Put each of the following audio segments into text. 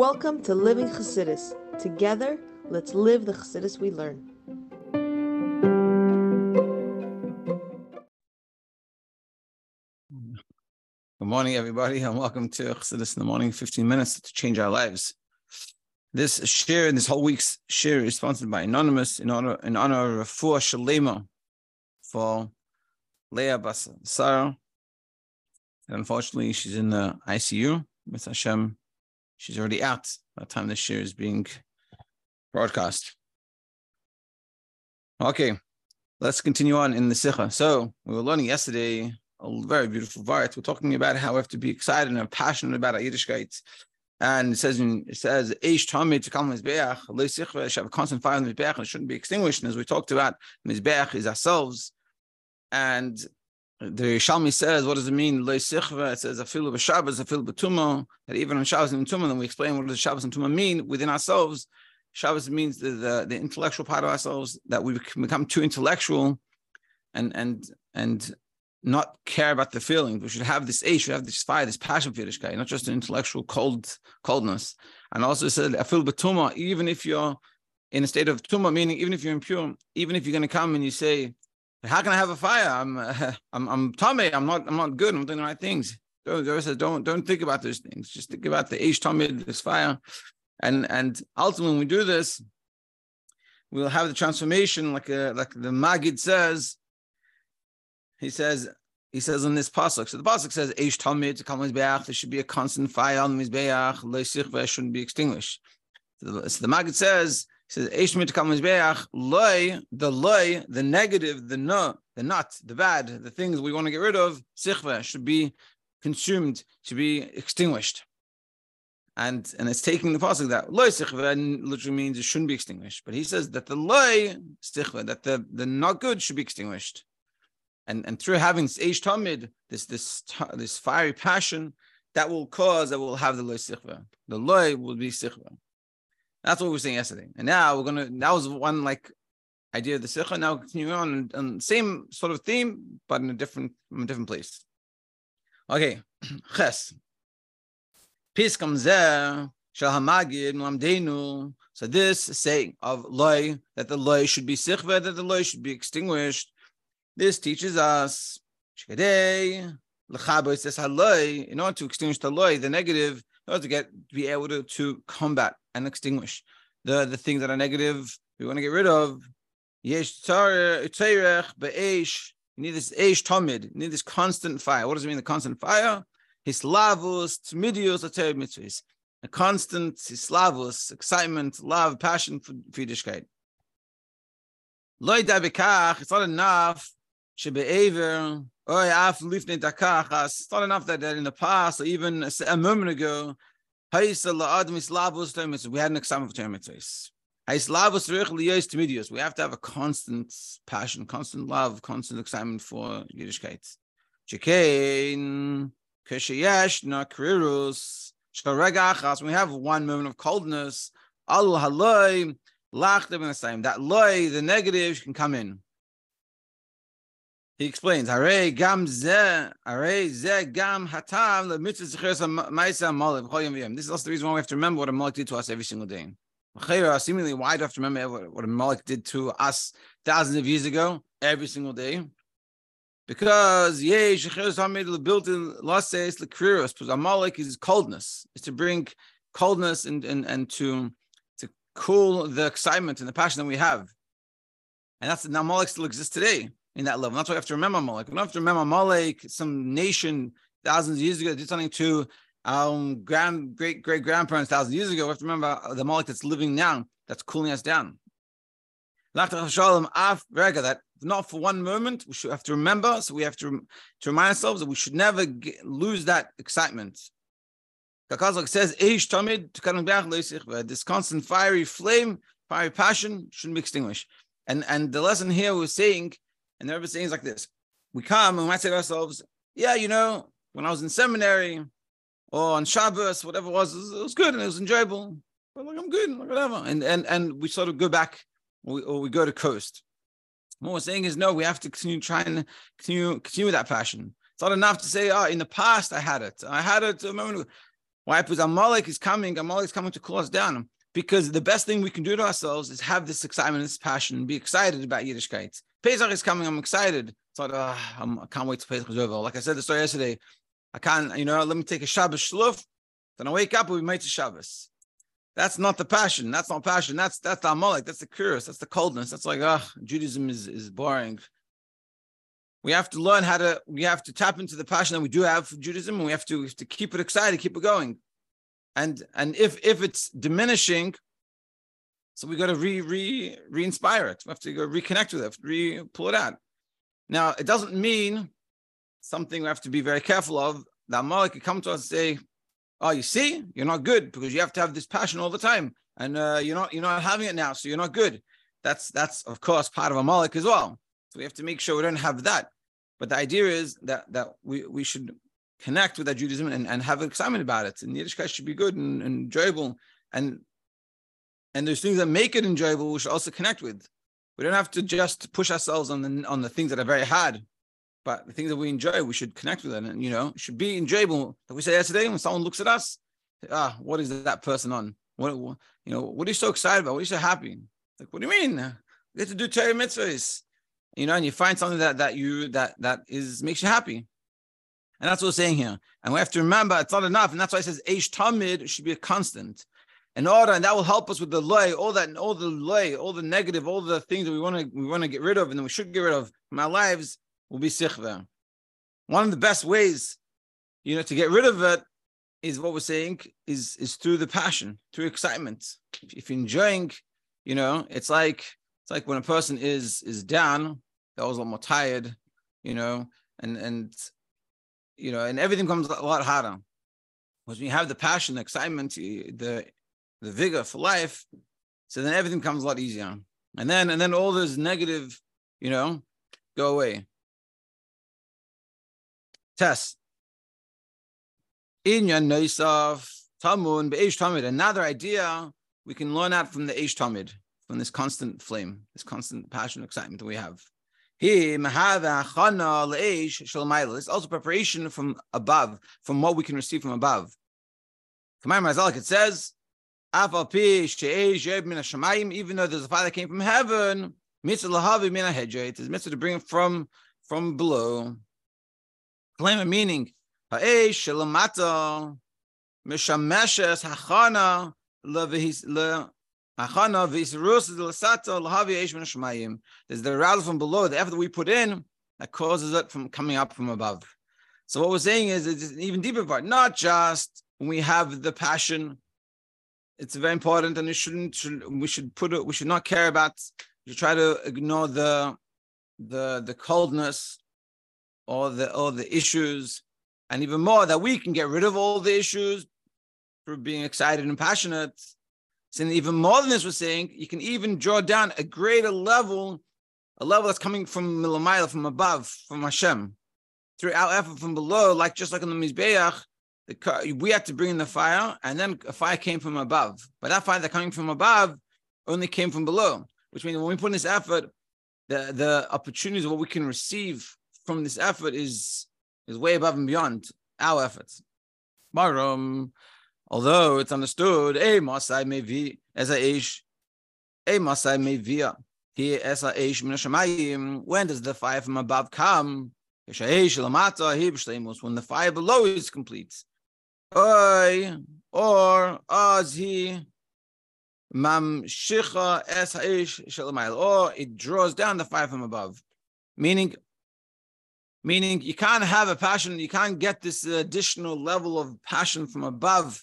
Welcome to Living Chassidus. Together, let's live the Chassidus we learn. Good morning, everybody, and welcome to Chassidus in the morning. 15 minutes to change our lives. This shiur and this whole week's shiur is sponsored by Anonymous in honor in honor of Fua Shalema for Leah Bas Sarah. Unfortunately, she's in the ICU. With Hashem, she's already out by the time this shiur is being broadcast. Okay, let's continue on in the Sikha. So we were learning yesterday a very beautiful vart. We're talking about how we have to be excited and passionate about our Yiddishkeit. And it says, it says, Eish to come Mizbeach, Leisichva, should have a constant fire the Mizbeach, and it shouldn't be extinguished. And as we talked about, Mizbeach is ourselves. And the Shalmi says, what does it mean? It says, a fil of Shabbos, a fil Tuma, that even on Shabbos and Tuma, then we explain what does Shabbos and Tuma mean within ourselves. Shabbos means the, the, the intellectual part of ourselves, that we become too intellectual and and and not care about the feeling. We should have this age, we have this fire, this passion for Yiddishkeit, not just an intellectual cold coldness. And also said, I feel betuma, even if you're in a state of tuma, meaning even if you're impure, even if you're going to come and you say, "How can I have a fire? I'm uh, I'm I'm. I'm not I'm not good. I'm doing the right things." Don't says, don't don't think about those things. Just think about the age tummy, this fire, and and ultimately when we do this, we'll have the transformation, like a, uh, like the Magid says he says, he says in this pasuk. So the pasuk says, "Eish talmid to come mizbeach." There should be a constant fire on the mizbeach. Leisichve shouldn't be extinguished. So the, so the Maggid says, says, "Eish talmid to. Loy, the the negative, the no, the not, the bad, the things we want to get rid of. Sichve should be consumed, should be extinguished. And and it's taking the pasuk that loy sichve literally means it shouldn't be extinguished. But he says that the loy sichve, that the the not good should be extinguished and and through having this Eish Tamid, this this this fiery passion, that will cause that will have the loy sichva. The loy will be sichva. That's what we were saying yesterday. And now we're gonna. That was one like idea of the sichva. Now continuing on, on same sort of theme, but in a different in a different place. Okay, ches. Piskam zeh shel hamagid lamdenu. So this saying of loy that the loy should be sichva, that the loy should be extinguished. This teaches us in order to extinguish the loy, the negative, in order to get to be able to, to combat and extinguish the, the things that are negative, we want to get rid of. You need this eish tamid, you need this constant fire. What does it mean, the constant fire? His Hislavus, tmidius, mitzvahs. A constant hislavus, excitement, love, passion for, Yiddishkeit. It's not enough dakachas. It's not enough that, that in the past, or even a moment ago, we had an exam of mitzvahs. We have to have a constant passion, constant love, constant excitement for Yiddishkeit. When we have one moment of coldness, that loy, the negative, can come in. He explains, This is also the reason why we have to remember what Amalek did to us every single day. Seemingly, why do I have to remember what Amalek did to us thousands of years ago, every single day? Because yeh shecheres hamid built in lases lekriros. Because Amalek is coldness, is to bring coldness and and and to to cool the excitement and the passion that we have. And that's now Amalek still exists today in that level. That's why we have to remember Amalek. We don't have to remember Amalek, some nation thousands of years ago did something to um grand great great grandparents thousands of years ago. We have to remember the Amalek that's living now, that's cooling us down. That not for one moment, we should have to remember. So we have to, to remind ourselves that we should never get, lose that excitement. Kakazak says, this constant fiery flame, fiery passion shouldn't be extinguished. And and the lesson here we're saying and the Rebbe is saying like this: We come and we might say to ourselves, "Yeah, you know, when I was in seminary or on Shabbos, whatever it was, it was, good and it was enjoyable. But like I'm good, like whatever." And and and we sort of go back or we, or we go to coast. What we're saying is, no, we have to continue trying to continue continue that passion. It's not enough to say, "Oh, in the past I had it. I had it a moment ago." Why? Because Amalek is coming, Amalek is coming to cool us down. Because the best thing we can do to ourselves is have this excitement, this passion, be excited about Yiddishkeit. Pesach is coming, I'm excited. It's like, oh, I'm, I can't wait to Pesach over. Like I said the story yesterday, I can't, you know, let me take a Shabbos shluf, then I wake up and we make the Shabbos. That's not the passion. That's not passion. That's that's the Amalek. That's the curious. That's the coldness. That's like, ah, oh, Judaism is, is boring. We have to learn how to, we have to tap into the passion that we do have for Judaism, and we have to, we have to keep it excited, keep it going and and if if it's diminishing so we got to re re re-inspire it. We have to go reconnect with it re pull it out. Now it doesn't mean something we have to be very careful of. That Amalek could come to us and say oh you see you're not good because you have to have this passion all the time and uh, you're not you're not having it now so you're not good. That's that's of course part of Amalek as well. So we have to make sure we don't have that. But the idea is that that we we should connect with that Judaism and, and have excitement about it. And Yiddishkeit should be good and, and enjoyable. And and there's things that make it enjoyable we should also connect with. We don't have to just push ourselves on the on the things that are very hard, but the things that we enjoy, we should connect with it. And you know, it should be enjoyable. Like we said yesterday, when someone looks at us, ah, what is that person on? What, what you know, what are you so excited about? What are you so happy? Like, what do you mean? You get to do Torah mitzvahs, you know, and you find something that that you that that is makes you happy. And that's what we're saying here. And we have to remember it's not enough. And that's why it says Eish Tamid should be a constant. In order, and that will help us with the lay, all that, all the lay, all the negative, all the things that we want to we want to get rid of and we should get rid of from our lives will be sikhva. One of the best ways, you know, to get rid of it is what we're saying is is through the passion, through excitement. If, if you're enjoying, you know, it's like it's like when a person is is down, they're always a lot more tired, you know, and and you know, and everything comes a lot harder. Because when you have the passion, the excitement, the the vigor for life, so then everything comes a lot easier. And then and then all those negative, you know, go away. Test. Inyan Noisaf Tamun Be'esh Tamid. Another idea we can learn out from the Eish Tamid, from this constant flame, this constant passion, excitement that we have. It's also preparation from above, from what we can receive from above. It says, even though there's a fire that came from heaven, it is mitzvah to bring it from, from below. Claim a meaning. There's the arousal from below, the effort we put in that causes it from coming up from above. So what we're saying is it's an even deeper part, not just when we have the passion. It's very important, and we shouldn't. We should put. We should not care about. We try to ignore the, the the coldness, or the or the issues, and even more that we can get rid of all the issues through being excited and passionate so even more than this, we're saying you can even draw down a greater level, a level that's coming from Milamayla, from above, from Hashem, through our effort from below, like just like on the Mizbeach, the, we had to bring in the fire, and then a fire came from above. But that fire that coming from above only came from below, which means when we put in this effort, the the opportunities of what we can receive from this effort is is way above and beyond our efforts. Marum, Although it's understood, a Masai mevi as a ish, a Masai mevia. Here as a ish When does the fire from above come? When the fire below is complete. Oy, or as he mam shicha es haish shalamayil, or it draws down the fire from above. Meaning, meaning you can't have a passion, you can't get this additional level of passion from above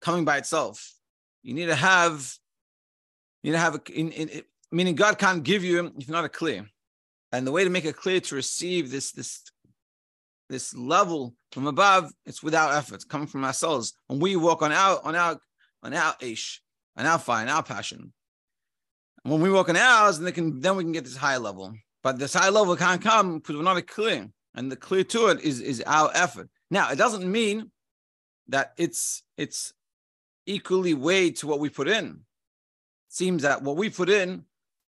coming by itself. You need to have, you need to have a, in, in, meaning God can't give you if not a clear. And the way to make it clear to receive this this this level from above, it's without effort, coming from ourselves. When we walk on our on our on our ish, on our fire, our passion. And when we walk on ours, then, can, then we can get this high level. But this high level can't come because we're not a clear. And the clear to it is, is our effort. Now, it doesn't mean that it's it's equally weighed to what we put in. It seems that what we put in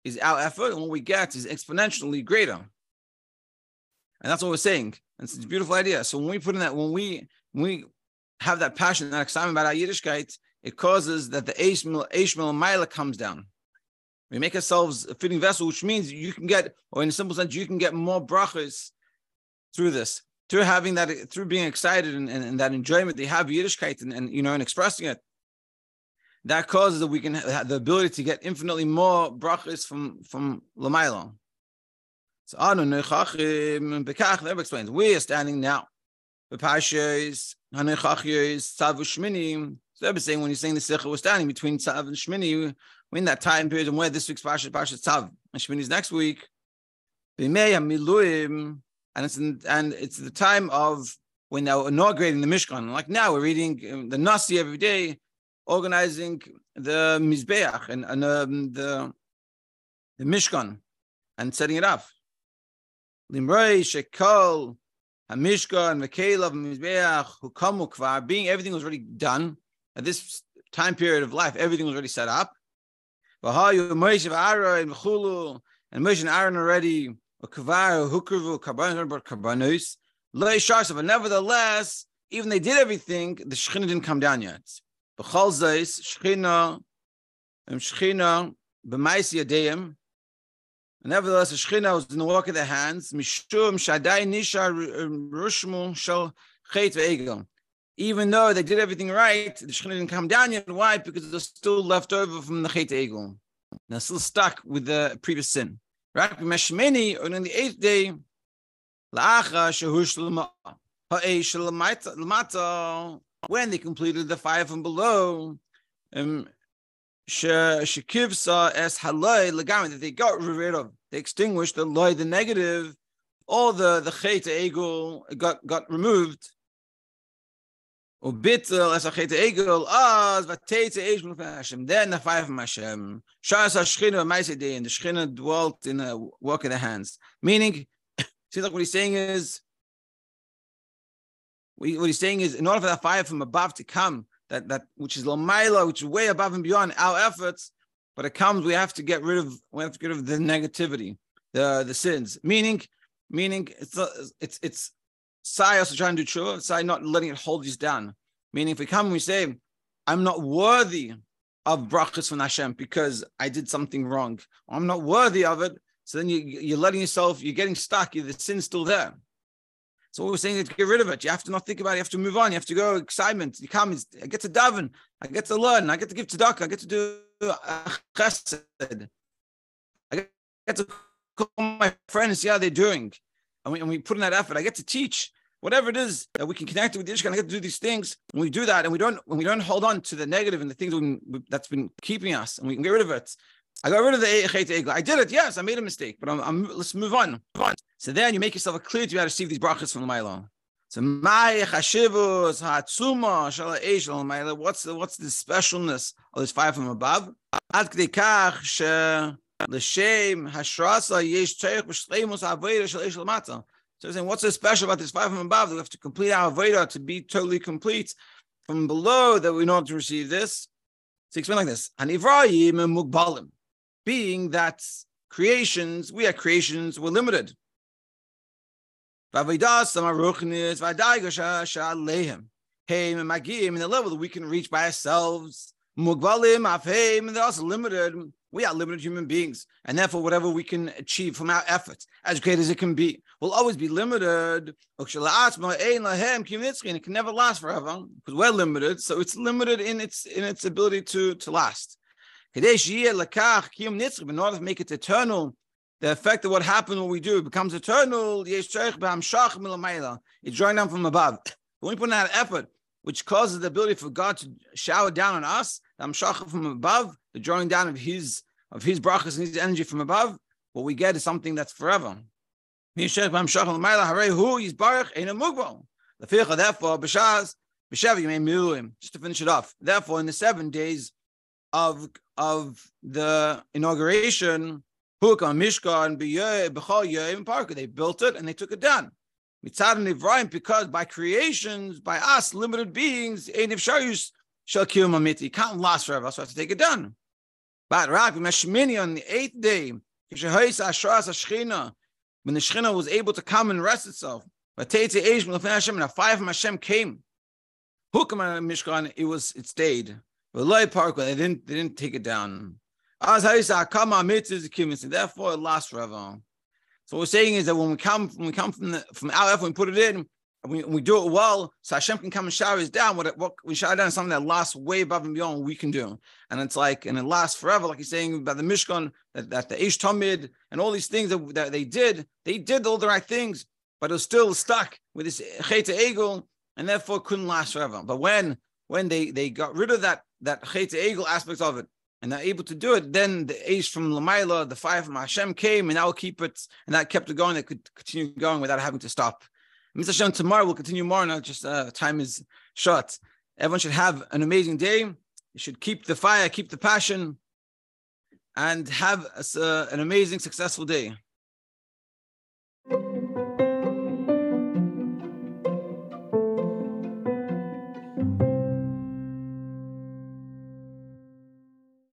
is our effort, and what we get is exponentially greater. And that's what we're saying. It's a beautiful idea. So when we put in that, when we when we have that passion, that excitement about our Yiddishkeit, it causes that the Eish Mila comes down. We make ourselves a fitting vessel, which means you can get, or in a simple sense, you can get more brachas through this, through having that, through being excited and, and, and that enjoyment they have Yiddishkeit and, and, you know, and expressing it. That causes that we can have the ability to get infinitely more brachas from from Lamaila. Anu Nechachim Bekach never explains. We are standing now. The Pashas, Hanechachis, Tzav Shmini. So they're saying when you're saying the Sikha, we're standing between Tzav and Shmini. We're in that time period and where this week's Pasha Pasha Tzav and Shmini is next week. B'mei Miluim, and it's in, and it's the time of when they're inaugurating the Mishkan. Like now, we're reading um, the Nasi every day, organizing the Mizbeach and, and um, the the Mishkan and setting it up. Limrei Shekol Hamishkan Mekelav Mizbeach Hukamu Kvar. Being everything was already done at this time period of life, everything was already set up. And Moshe and Aaron already Kvar Hukurvu Karbanos. Lei Sharsav, but nevertheless, even they did everything, the Shekhinah didn't come down yet. B'chol Zeis Shekhinah Shekhinah B'maisi Yadeim. Nevertheless, the Shekhinah was in the work of their hands. Mishum Shadai Nisha Rushmu Shal Chet Ve'egel even though they did everything right, the Shekhinah didn't come down yet. Why? Because they're still left over from the Chet Egel. They're still stuck with the previous sin. Right? Meshmeni, on the eighth day, when they completed the fire from below, um, shekivsa es haloi legami that they got rid of, they extinguished the loy, the negative, all the the chet egel got got removed. Ubitzel uh, as a chete egel az vatete egel Hashem. Then the fire from Hashem. Shas hashchina ma'aseh day, and the shchina dwelt in the work of the hands. Meaning, see, like what he's saying is, what he's saying is, in order for that fire from above to come, that that which is lamaila, which is way above and beyond our efforts, but it comes, we have to get rid of, we have to get rid of the negativity, the the sins. Meaning, meaning it's it's it's Sai also trying to do tshuva, Sai not letting it hold us down. Meaning, if we come and we say, I'm not worthy of brachas from Hashem because I did something wrong, I'm not worthy of it. So then you, you're letting yourself, you're getting stuck, the sin's still there. So what we're saying is get rid of it. You have to not think about it. You have to move on. You have to go excitement. You come, I get to daven. I get to learn. I get to give tzedakah. I get to do uh, chesed. I get to call my friends and see how they're doing and we, and we put in that effort, I get to teach whatever it is that we can connect with the Ishkan, I get to do these things. When we do that, and we don't, when we don't hold on to the negative and the things we, that's been keeping us, and we can get rid of it. I got rid of the Echet I did it, yes, I made a mistake, but I'm, I'm, let's move on. So then you make yourself clear to be able to receive these brachas from the Milo. So my chashivus hatzuma shala eish What's the what's the specialness of this fire from above? Ad kach L'shem hashrasa yesh tzarich b'shleimus ha'avodah shel eish l'mata. So saying, what's so special about this fire from above? That We have to complete our avodah to be totally complete from below that we know to receive this. So explain like this: Anivrayim mugbalim, being that creations, we are creations, we're limited. Hey, in the level that we can reach by ourselves. Mugbalim and they're also limited we are limited human beings, and therefore, whatever we can achieve from our efforts, as great as it can be, will always be limited. And it can never last forever because we're limited. So it's limited in its in its ability to to last. In order to make it eternal, the effect of what happened when we do it becomes eternal. It's drawing down from above. When we put in that effort, which causes the ability for God to shower down on us, the amshach from above, the drawing down of his of his brachas and his energy from above, what we get is something that's forever. Therefore, just to finish it off. Therefore, in the seven days of of the inauguration, they built it and they took it down. Because by creations, by us, limited beings, shall kill mamiti. Can't last forever, so I have to take it down. But Rabbi Meshmini on the eighth day, when the Shechina was able to come and rest itself, but and a fire from Hashem came. Hukam Mishkan, it was it stayed. They didn't they didn't take it down. Therefore, it lasts forever. So what we're saying is that when we come when we come from the, from Aleph, when we put it in, we, we do it well, so Hashem can come and shower us down. What, what we shower down is something that lasts way above and beyond what we can do. And it's like, and it lasts forever, like he's saying about the Mishkan, that, that the Ish Tamid and all these things that, that they did, they did all the right things, but it was still stuck with this Cheta Egel, and therefore couldn't last forever. But when when they, they got rid of that, that Cheta Egel aspect of it, and they're able to do it, then the Ish from Lamaila, the fire from Hashem came, and will keep it, and that kept it going, that could continue going without having to stop. Mr. Hashem, tomorrow we'll continue more. Now, just uh, time is short. Everyone should have an amazing day. You should keep the fire, keep the passion, and have a, uh, an amazing, successful day.